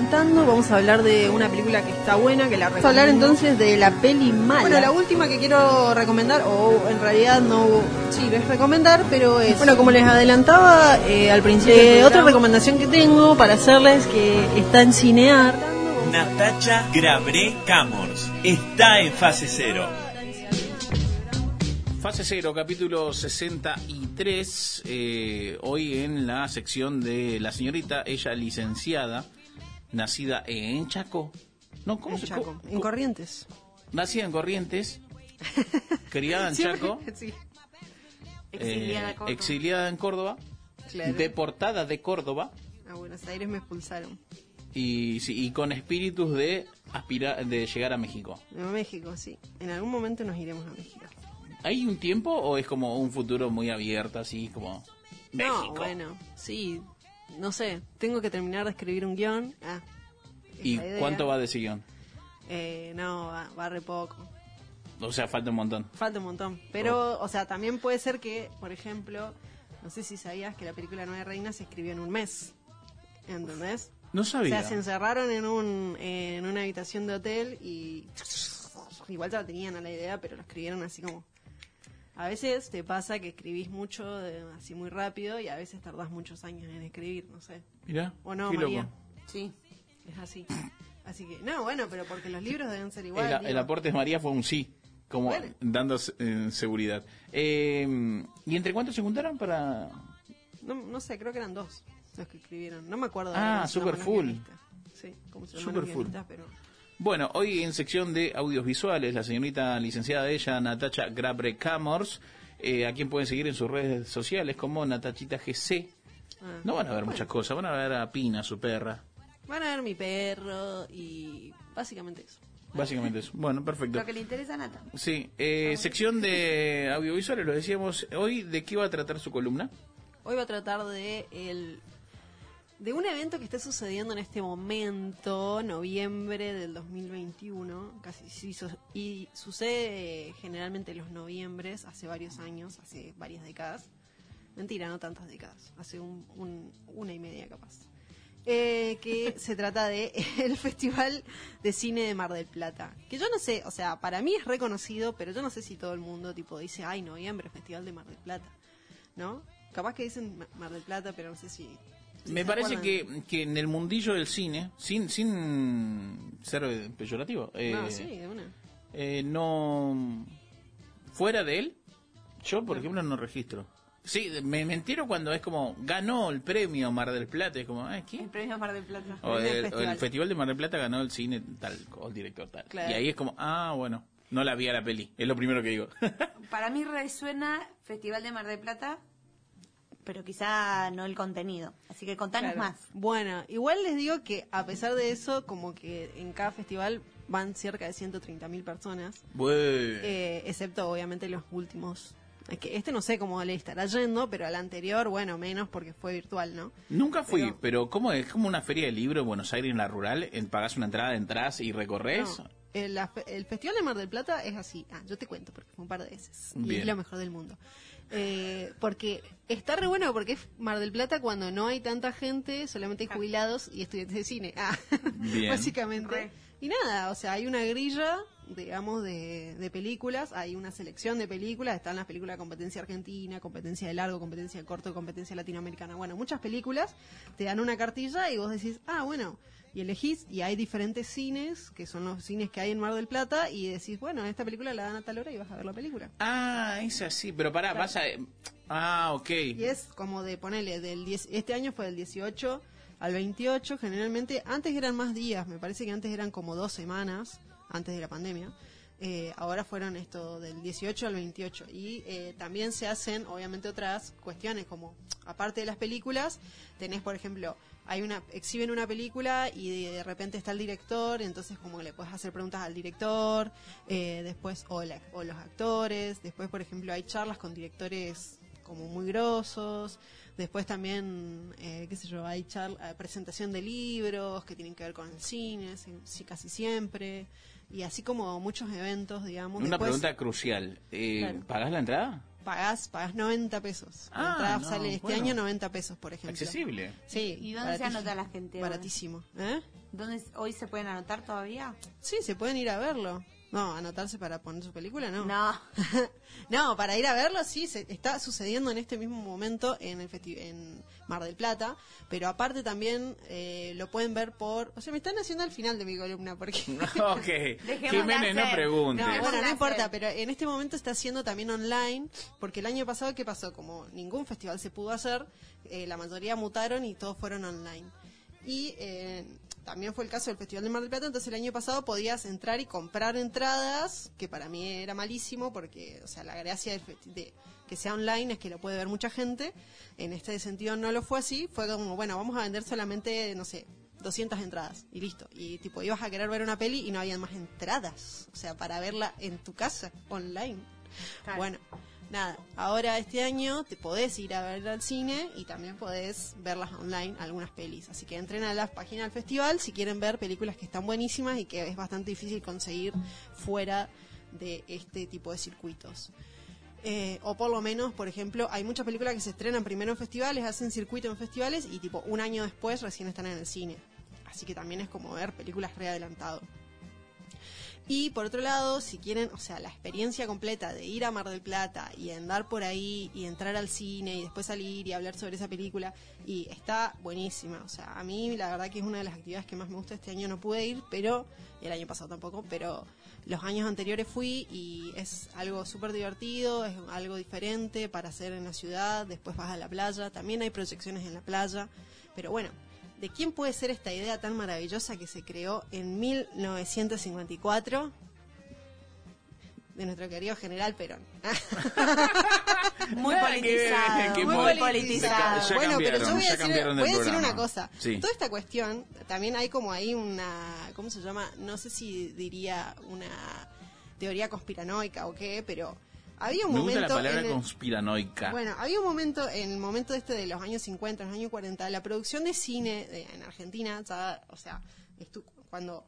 adelantando, vamos a hablar de una película que está buena, que la Vamos a hablar entonces de la peli mala. Bueno, la última que quiero recomendar, o en realidad no, sí, es recomendar, pero es... Bueno, como les adelantaba eh, al principio, eh, otra recomendación que tengo para hacerles que está en Cinear. Natacha Grabré Camors está en fase cero. Fase cero, capítulo 63. Eh, hoy en la sección de la señorita, ella licenciada, nacida en Chaco. No, ¿cómo en se Chaco, En Corrientes. Nacida en Corrientes, criada en Chaco. Sí. Exiliada, eh, exiliada, en Córdoba. Deportada de Córdoba. A Buenos Aires me expulsaron. Y, sí, y con espíritus de aspirar de llegar a México. A México, sí. En algún momento nos iremos a México. ¿Hay un tiempo o es como un futuro muy abierto, así como México? No, bueno, sí, no sé, tengo que terminar de escribir un guion. Ah, ¿Y cuánto va de ese guion? Eh, no, va, re poco. O sea, falta un montón. Falta un montón. Pero, oh. o sea, también puede ser que, por ejemplo, no sé si sabías que la película Nueve Reinas se escribió en un mes. ¿Entendés? No sabía. O sea, se encerraron en, un, en una habitación de hotel y igual ya tenían a la idea, pero lo escribieron así como a veces te pasa que escribís mucho así muy rápido y a veces tardás muchos años en escribir, no sé. Mira. ¿O no, María? Sí, es así. Así que, no, bueno, pero porque los libros deben ser igual. El, aporte de María fue un sí, como dando eh, seguridad. Eh, ¿Y entre cuántos se juntaron para...? No, no sé, creo que eran dos los que escribieron. No me acuerdo. Ah, super full. Sí, como se super full. Pero... Bueno, hoy en sección de audios visuales, la señorita licenciada de ella, Natacha Grabre Camors, eh, a quien pueden seguir en sus redes sociales como Natachita GC. Ah. no van a ver muchas cosas, van a ver a Pina, su perra. Van a ver mi perro y básicamente eso. Básicamente eso. Bueno, perfecto. Lo que le interesa a Nata. Sí, eh, sección de audiovisuales, lo decíamos hoy, ¿de qué va a tratar su columna? Hoy va a tratar de el de un evento que está sucediendo en este momento, noviembre del 2021, casi y sucede generalmente los noviembres, hace varios años, hace varias décadas. Mentira, no tantas décadas, hace un, una y media capaz. Eh, que se trata de el Festival de Cine de Mar del Plata. Que yo no sé, o sea, para mí es reconocido, pero yo no sé si todo el mundo tipo dice, ay, noviembre, Festival de Mar del Plata, ¿no? Capaz que dicen Mar del Plata, pero no sé si me parece que, que, en el mundillo del cine, sin, sin ser peyorativo, eh, no, sí, una. Eh, no. Fuera de él, yo, por ejemplo, no registro. Sí, me, mentiro cuando es como ganó el premio Mar del Plata, es como, ¿eh, ¿quién? El premio Mar del Plata. O el, festival. de Mar del Plata ganó el cine tal, o el director tal. Y ahí es como, ah, bueno, no la vi a la peli, es lo primero que digo. Para mí resuena Festival de Mar del Plata pero quizá no el contenido. Así que contanos más. Bueno, igual les digo que a pesar de eso, como que en cada festival van cerca de 130.000 personas. Eh, excepto obviamente los últimos. Es que este no sé cómo le estará yendo, pero al anterior, bueno, menos porque fue virtual, ¿no? Nunca fui, pero, ¿cómo es? como una feria de libros en Buenos Aires, en la rural? En, ¿Pagás una entrada, entras y recorres? el, Festival de Mar del Plata es así. Ah, yo te cuento porque fue un par de veces. Y es lo mejor del mundo. Eh, porque está re bueno porque es Mar del Plata cuando no hay tanta gente, solamente hay jubilados y estudiantes de cine. Ah, básicamente. Y nada, o sea, hay una grilla, digamos, de, de, películas, hay una selección de películas, están las películas de competencia argentina, competencia de largo, competencia de corto, competencia latinoamericana. Bueno, muchas películas te dan una cartilla y vos decís, ah, bueno, y elegís y hay diferentes cines, que son los cines que hay en Mar del Plata, y decís, bueno, esta película la dan a tal hora y vas a ver la película. Ah, es así, pero pará, vas a... Ah, ok. Y es como de ponerle, del 10, este año fue del 18 al 28, generalmente, antes eran más días, me parece que antes eran como dos semanas, antes de la pandemia. Eh, ahora fueron esto del 18 al 28 y eh, también se hacen obviamente otras cuestiones como aparte de las películas tenés por ejemplo hay una exhiben una película y de, repente está el director, entonces como le puedes hacer preguntas al director, eh, después o, o los actores, después por ejemplo hay charlas con directores como muy grosos, después también, eh, qué sé yo, hay charla, presentación de libros que tienen que ver con el cine, sí, casi siempre, y así como muchos eventos, digamos. Una pregunta crucial, eh, ¿pagás la entrada? pagás, pagás 90 pesos. La Ah, entrada no, sale este bueno. año 90 pesos, por ejemplo. Accesible. Sí. ¿Y dónde se anota la gente? Baratísimo. ¿Eh? ¿Dónde hoy se pueden anotar todavía? Sí, se pueden ir a verlo. No, anotarse para poner su película, no. No. no, para ir a verlo sí, se, está sucediendo en este mismo momento en el festi- en Mar del Plata, pero aparte también eh, lo pueden ver por... O sea, me están haciendo al final de mi columna, porque... ok. Jiménez, no pregunte. No, bueno, no importa, pero en este momento está haciendo también online, porque el año pasado, ¿qué pasó? Como ningún festival se pudo hacer, eh, la mayoría mutaron y todos fueron online. Y eh, también fue el caso del Festival de Mar del Plata, entonces el año pasado podías entrar y comprar entradas, que para mí era malísimo, porque, o sea, la gracia del de que sea online es que lo puede ver mucha gente. En este sentido no lo fue así, fue como, bueno, vamos a vender solamente, no sé, 200 entradas y listo. Y tipo, ibas a querer ver una peli y no había más entradas, o sea, para verla en tu casa, online. Claro. Bueno, nada, ahora este año te podés ir a ver al cine y también podés verlas online, algunas pelis. Así que entren a la página del festival si quieren ver películas que están buenísimas y que es bastante difícil conseguir fuera de este tipo de circuitos. Eh, o por lo menos, por ejemplo, hay muchas películas que se estrenan primero en festivales, hacen circuito en festivales y tipo un año después recién están en el cine. Así que también es como ver películas readelantado. Y por otro lado, si quieren, o sea, la experiencia completa de ir a Mar del Plata y andar por ahí y entrar al cine y después salir y hablar sobre esa película, y está buenísima. O sea, a mí la verdad que es una de las actividades que más me gusta. Este año no pude ir, pero, el año pasado tampoco, pero los años anteriores fui y es algo súper divertido, es algo diferente para hacer en la ciudad. Después vas a la playa, también hay proyecciones en la playa, pero bueno. ¿De quién puede ser esta idea tan maravillosa que se creó en 1954? De nuestro querido general Perón. Muy que politizado. que muy poli- politizado. Ya bueno, pero yo voy a decir, voy a decir una cosa. Sí. Toda esta cuestión, también hay como ahí una, ¿cómo se llama? No sé si diría una teoría conspiranoica o qué, pero había un Me gusta momento... la palabra el- conspiranoica. bueno, había un momento, en el momento este de los años 50, los años 40, la producción de cine de- en Argentina, ya, o sea, estu- cuando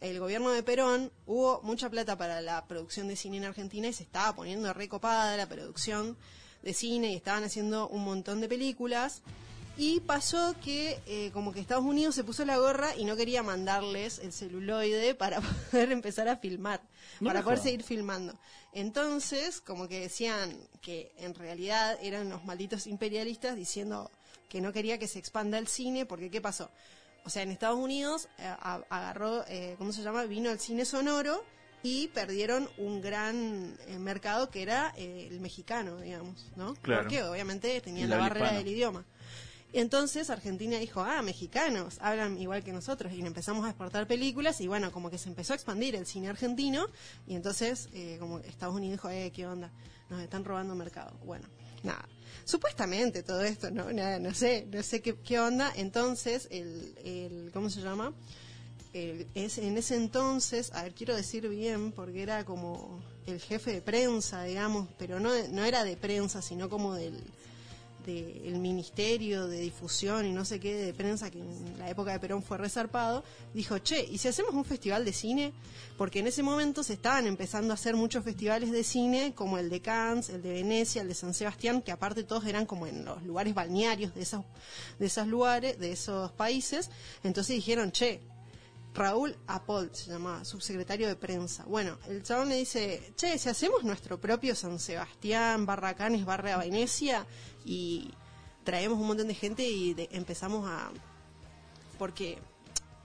el gobierno de Perón hubo mucha plata para la producción de cine en Argentina y se estaba poniendo recopada la producción de cine y estaban haciendo un montón de películas. Y pasó que eh, como que Estados Unidos se puso la gorra y no quería mandarles el celuloide para poder empezar a filmar, No para poder seguir filmando. Entonces, como que decían que en realidad eran los malditos imperialistas diciendo que no quería que se expanda el cine, porque ¿qué pasó? O sea, en Estados Unidos eh, a- agarró, eh, ¿cómo se llama? Vino el cine sonoro y perdieron un gran eh, mercado que era eh, el mexicano, digamos, ¿no? Claro. Porque obviamente tenían la barrera del idioma. Y entonces Argentina dijo, ah, mexicanos, hablan igual que nosotros. Y empezamos a exportar películas y bueno, como que se empezó a expandir el cine argentino. Y entonces, eh, como Estados Unidos dijo, eh, ¿qué onda? Nos están robando mercado. Bueno, nada. Supuestamente todo esto, no, nada, no sé, no sé qué, qué onda. Entonces, el, el, ¿cómo se llama? El- es, en ese entonces, a ver, quiero decir bien, porque era como el jefe de prensa, digamos, pero no, no era de prensa, sino como del, del Ministerio de Difusión y no sé qué de prensa, que en la época de Perón fue resarpado, dijo, che, ¿y si hacemos un festival de cine? Porque en ese momento se estaban empezando a hacer muchos festivales de cine, como el de Cannes, el de Venecia, el de San Sebastián, que aparte todos eran como en los lugares balnearios de esos, de esos lugares, de esos países. Entonces dijeron, che, Raúl Apol se llamaba, subsecretario de prensa. Bueno, el chabón le dice, che, si hacemos nuestro propio San Sebastián, barra Canes, barra Venecia, y traemos un montón de gente y de- empezamos a... Porque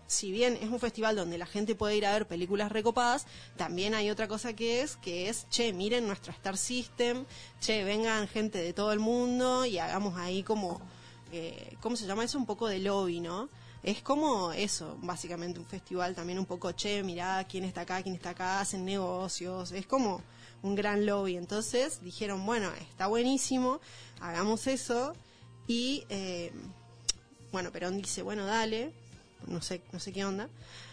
si bien es un festival donde la gente puede ir a ver películas recopadas, también hay otra cosa que es, que es, che, miren nuestro Star System, che, vengan gente de todo el mundo y hagamos ahí como, eh, ¿cómo se llama eso? Un poco de lobby, ¿no? Es como eso, básicamente un festival también un poco, che, mirá quién está acá, quién está acá, hacen negocios, es como un gran lobby. Entonces dijeron, bueno, está buenísimo, hagamos eso y... eh, bueno, Perón dice, bueno, dale, no sé, no sé qué onda,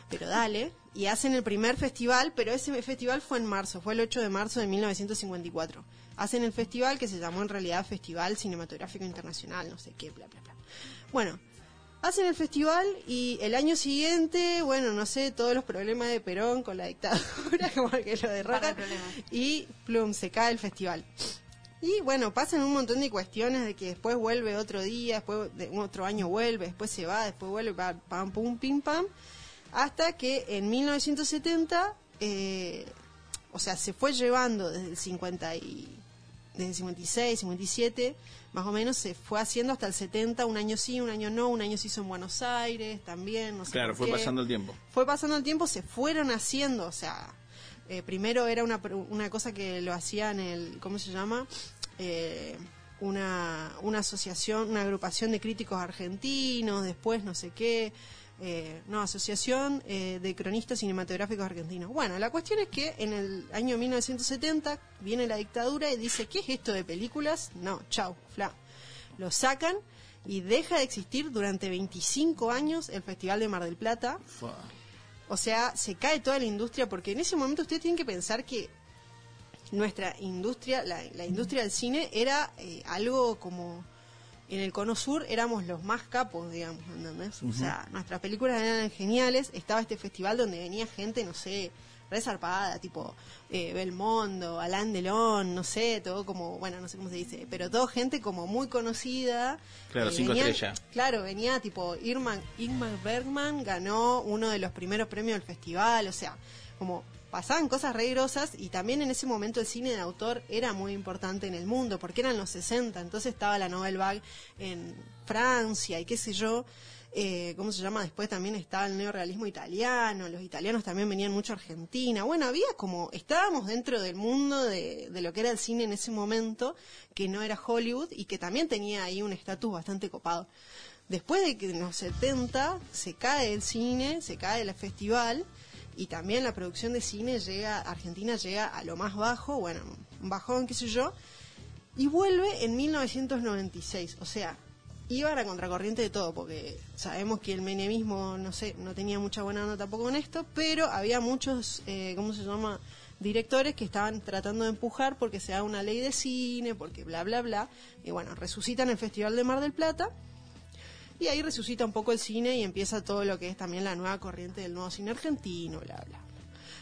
pero dale, y hacen el primer festival, pero ese festival fue en marzo, fue el 8 de marzo de 1954. Hacen el festival que se llamó en realidad Festival Cinematográfico Internacional, no sé qué, bla, bla, bla. Bueno, hacen el festival y el año siguiente, bueno, no sé, todos los problemas de Perón con la dictadura, como que lo derrocan, y plum, se cae el festival. Y bueno, pasan un montón de cuestiones de que después vuelve otro día, después de otro año vuelve, después se va, después vuelve, pam, pam pum, pim, pam, hasta que en 1970, eh, o sea, se fue llevando desde el 50 y, desde el 56, 57, más o menos se fue haciendo hasta el 70, un año sí, un año no, un año se hizo en Buenos Aires también, no sé Claro, fue qué. pasando el tiempo. Fue pasando el tiempo, se fueron haciendo, o sea, eh, primero era una, una cosa que lo hacían el, ¿cómo se llama? Eh, una, una asociación, una agrupación de críticos argentinos, después no sé qué, eh, no, asociación eh, de cronistas cinematográficos argentinos. Bueno, la cuestión es que en el año 1970 viene la dictadura y dice, ¿qué es esto de películas? No, chau, fla. Lo sacan y deja de existir durante 25 años el Festival de Mar del Plata. Fua. O sea, se cae toda la industria porque en ese momento ustedes tienen que pensar que nuestra industria, la, la industria del cine era eh, algo como en el cono sur éramos los más capos, digamos, ¿entendés? O sea, nuestras películas eran geniales, estaba este festival donde venía gente, no sé, resarpada, tipo eh, Belmondo, Alain Delon, no sé, todo como, bueno, no sé cómo se dice, pero todo gente como muy conocida. Claro, Eh, cinco venían- estrellas. Claro, venía tipo Irma, Ingmar Bergman ganó uno de los primeros premios del festival, o sea, como pasaban cosas re grosas y también en ese momento el cine de autor era muy importante en el mundo porque eran los 60, entonces estaba la Nouvelle Vague en Francia y qué sé yo. Eh, ¿Cómo se llama? Después también estaba el neorealismo italiano, los italianos también venían mucho a Argentina. Bueno, había como, estábamos dentro del mundo de, de lo que era el cine en ese momento, que no era Hollywood y que también tenía ahí un estatus bastante copado. Después de que en los 70 se cae el cine, se cae el festival y también la producción de cine llega, Argentina llega a lo más bajo, bueno, bajón, qué sé yo, y vuelve en 1996, o sea, iba a la contracorriente de todo, porque sabemos que el menemismo, no sé, no tenía mucha buena nota tampoco con esto, pero había muchos, eh, ¿cómo se llama?, directores que estaban tratando de empujar porque se haga una ley de cine, porque bla, bla, bla, y bueno, resucitan el Festival de Mar del Plata, y ahí resucita un poco el cine y empieza todo lo que es también la nueva corriente del nuevo cine argentino, bla, bla.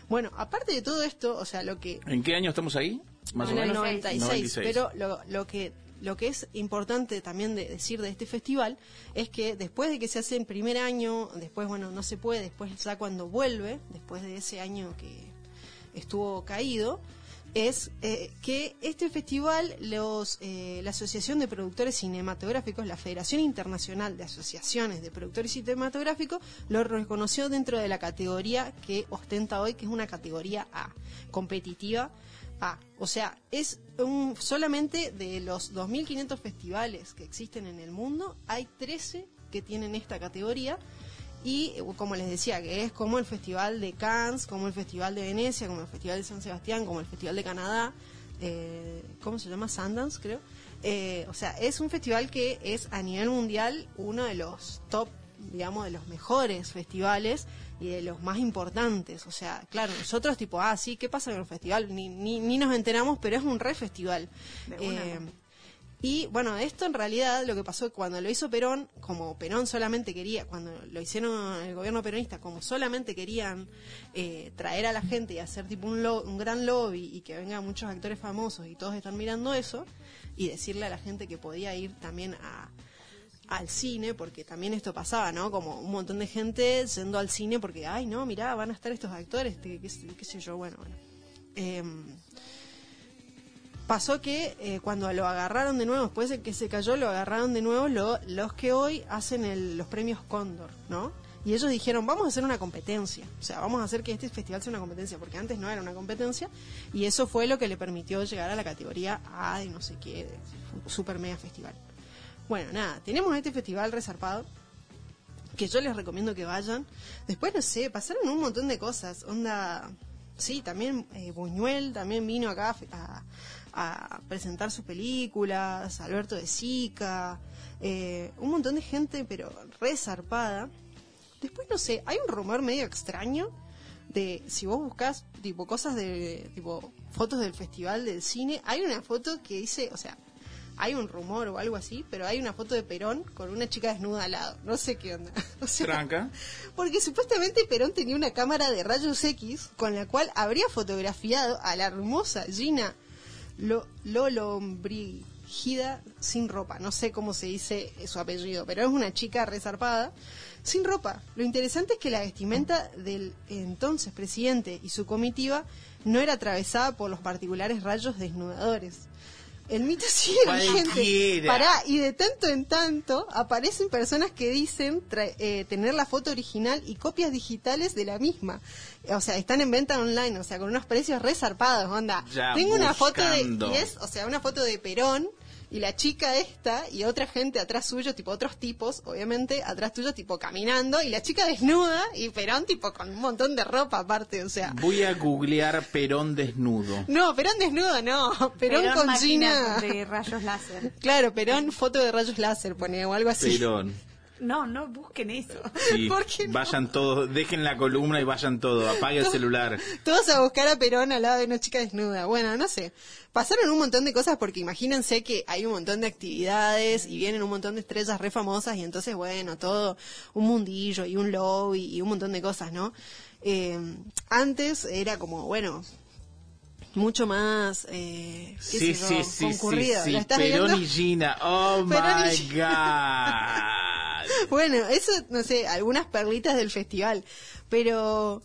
Bueno, aparte de todo esto, o sea, lo que ¿En qué año estamos ahí? Más en o el menos. 96, 96. pero lo, lo que lo que es importante también de decir de este festival es que después de que se hace el primer año, después bueno, no se puede, después ya cuando vuelve, después de ese año que estuvo caído, es eh, que este festival, los, eh, la Asociación de Productores Cinematográficos, la Federación Internacional de Asociaciones de Productores Cinematográficos, lo reconoció dentro de la categoría que ostenta hoy, que es una categoría A, competitiva A. O sea, es un, solamente de los 2.500 festivales que existen en el mundo, hay 13 que tienen esta categoría y eh, como les decía, que es como el Festival de Cannes, como el Festival de Venecia, como el Festival de San Sebastián, como el Festival de Canadá, eh, ¿cómo se llama? Sundance, creo. Eh, o sea, es un festival que es a nivel mundial uno de los top, digamos, de los mejores festivales y de los más importantes. O sea, claro, nosotros tipo, ah, sí, ¿qué pasa con el festival? Ni, ni, ni nos enteramos, pero es un re festival. De una. Eh, y bueno, esto en realidad lo que pasó cuando lo hizo Perón, como Perón solamente quería, cuando lo hicieron el gobierno peronista, como solamente querían eh, traer a la gente y hacer tipo un, lo- un gran lobby y que vengan muchos actores famosos y todos están mirando eso, y decirle a la gente que podía ir también a, al cine, porque también esto pasaba, ¿no? Como un montón de gente yendo al cine porque, ay, no, mirá, van a estar estos actores, qué, qué qué sé yo, bueno, bueno. Em, pasó que eh, cuando lo agarraron de nuevo, después de que se cayó, lo agarraron de nuevo lo- los que hoy hacen los premios Cóndor, ¿no? Y ellos dijeron, vamos a hacer una competencia, o sea, vamos a hacer que este festival sea una competencia, porque antes no era una competencia, y eso fue lo que le permitió llegar a la categoría A de no sé qué, super mega festival. Bueno, nada, tenemos este festival resarpado, que yo les recomiendo que vayan. Después, no sé, pasaron un montón de cosas. Onda, sí, también eh, Buñuel también vino acá a, a presentar sus películas, Alberto de Sica, eh, un montón de gente, pero resarpada. Después, no sé, hay un rumor medio extraño de si vos buscas tipo cosas de tipo fotos del festival del cine, hay una foto que dice, o sea, hay un rumor o algo así, pero hay una foto de Perón con una chica desnuda al lado. No sé qué onda. O sea, Tranca. porque supuestamente Perón tenía una cámara de rayos X con la cual habría fotografiado a la hermosa Gina Lo, sin ropa. No sé cómo se dice su apellido, pero es una chica resarpada sin ropa. Lo interesante es que la vestimenta del entonces presidente y su comitiva no era atravesada por los particulares rayos desnudadores. El mito sigue vigente. Pará, y de tanto en tanto aparecen personas que dicen tra- eh, tener la foto original y copias digitales de la misma. O sea, están en venta online, o sea, con unos precios resarpados, onda. Ya Tengo una foto de, y es, o sea, una foto de Perón y la chica esta y otra gente atrás suyo, tipo otros tipos, obviamente, atrás tuyo, tipo caminando, y la chica desnuda y Perón, tipo, con un montón de ropa aparte, o sea. Voy a googlear Perón desnudo. No, Perón desnudo no, Perón, con máquina Gina. de rayos láser. Claro, Perón, foto de rayos láser, pone o algo así. Perón. No, no busquen eso. Sí, ¿Por qué no? vayan todos, dejen la columna y vayan todos, apague el celular. Todos a buscar a Perón al lado de una chica desnuda. Bueno, no sé. Pasaron un montón de cosas porque imagínense que hay un montón de actividades y vienen un montón de estrellas re famosas y entonces, bueno, todo un mundillo y un lobby y un montón de cosas, ¿no? Eh, antes era como, bueno, mucho más, eh, Sí, sí, sí, sí, concurrido. sí, ¿La estás Perón viendo? y Gina. Oh Perón y my Bueno, eso, no sé, algunas perlitas del festival. Pero,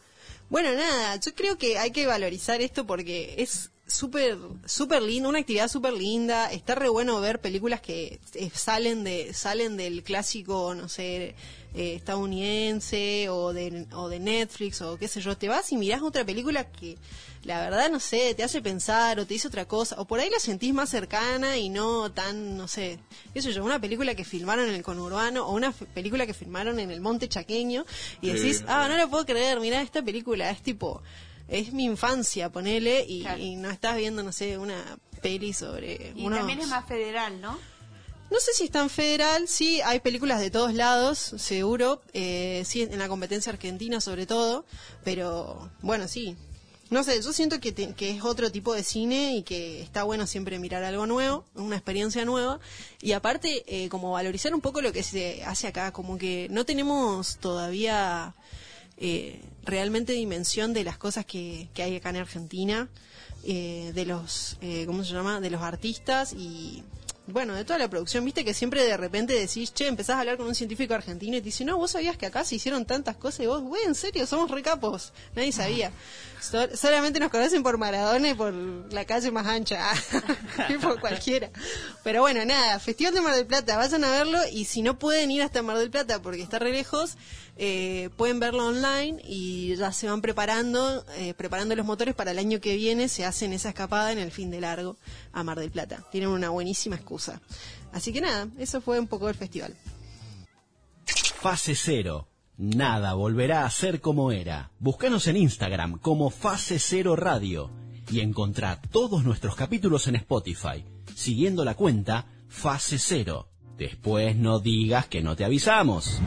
bueno, nada, yo creo que hay que valorizar esto porque es súper, súper lindo, una actividad súper linda. Está re bueno ver películas que eh, salen de, salen del clásico, no sé, eh, estadounidense o de, o de Netflix o qué sé yo. Te vas y mirás otra película que, la verdad, no sé, te hace pensar o te dice otra cosa. O por ahí la sentís más cercana y no tan, no sé, qué sé yo, una película que filmaron en el conurbano o una película que filmaron en el monte chaqueño y decís, Sí. ah, no lo puedo creer, mirá, esta película es tipo, es mi infancia, ponele, y, Claro. y no estás viendo, no sé, una peli sobre Y unos- también es más federal, ¿no? no sé si es tan federal, sí, hay películas de todos lados, seguro, eh, sí, en la competencia argentina sobre todo, pero bueno, sí. No sé, yo siento que, te- que es otro tipo de cine y que está bueno siempre mirar algo nuevo, una experiencia nueva. Y aparte, eh, como valorizar un poco lo que se hace acá, como que no tenemos todavía eh, realmente dimensión de las cosas que, que hay acá en Argentina, eh, de los, eh, ¿cómo se llama? De los artistas y, bueno, de toda la producción. Viste que siempre de repente decís, che, empezás a hablar con un científico argentino y te dice, no, vos sabías que acá se hicieron tantas cosas y vos, güey, en serio, somos recapos. Nadie sabía. Sol- solamente nos conocen por Maradona y por la calle más ancha, y por cualquiera. Pero bueno, nada, Festival de Mar del Plata, vayan a verlo y si no pueden ir hasta Mar del Plata porque está re lejos, eh, pueden verlo online y ya se van preparando, eh, preparando los motores para el año que viene, se hacen esa escapada en el fin de largo a Mar del Plata. Tienen una buenísima Así que nada, eso fue un poco el festival. Fase Cero. Nada volverá a ser como era. Búscanos en Instagram como Fase Cero Radio y encontrá todos nuestros capítulos en Spotify, siguiendo la cuenta Fase Cero. Después no digas que no te avisamos.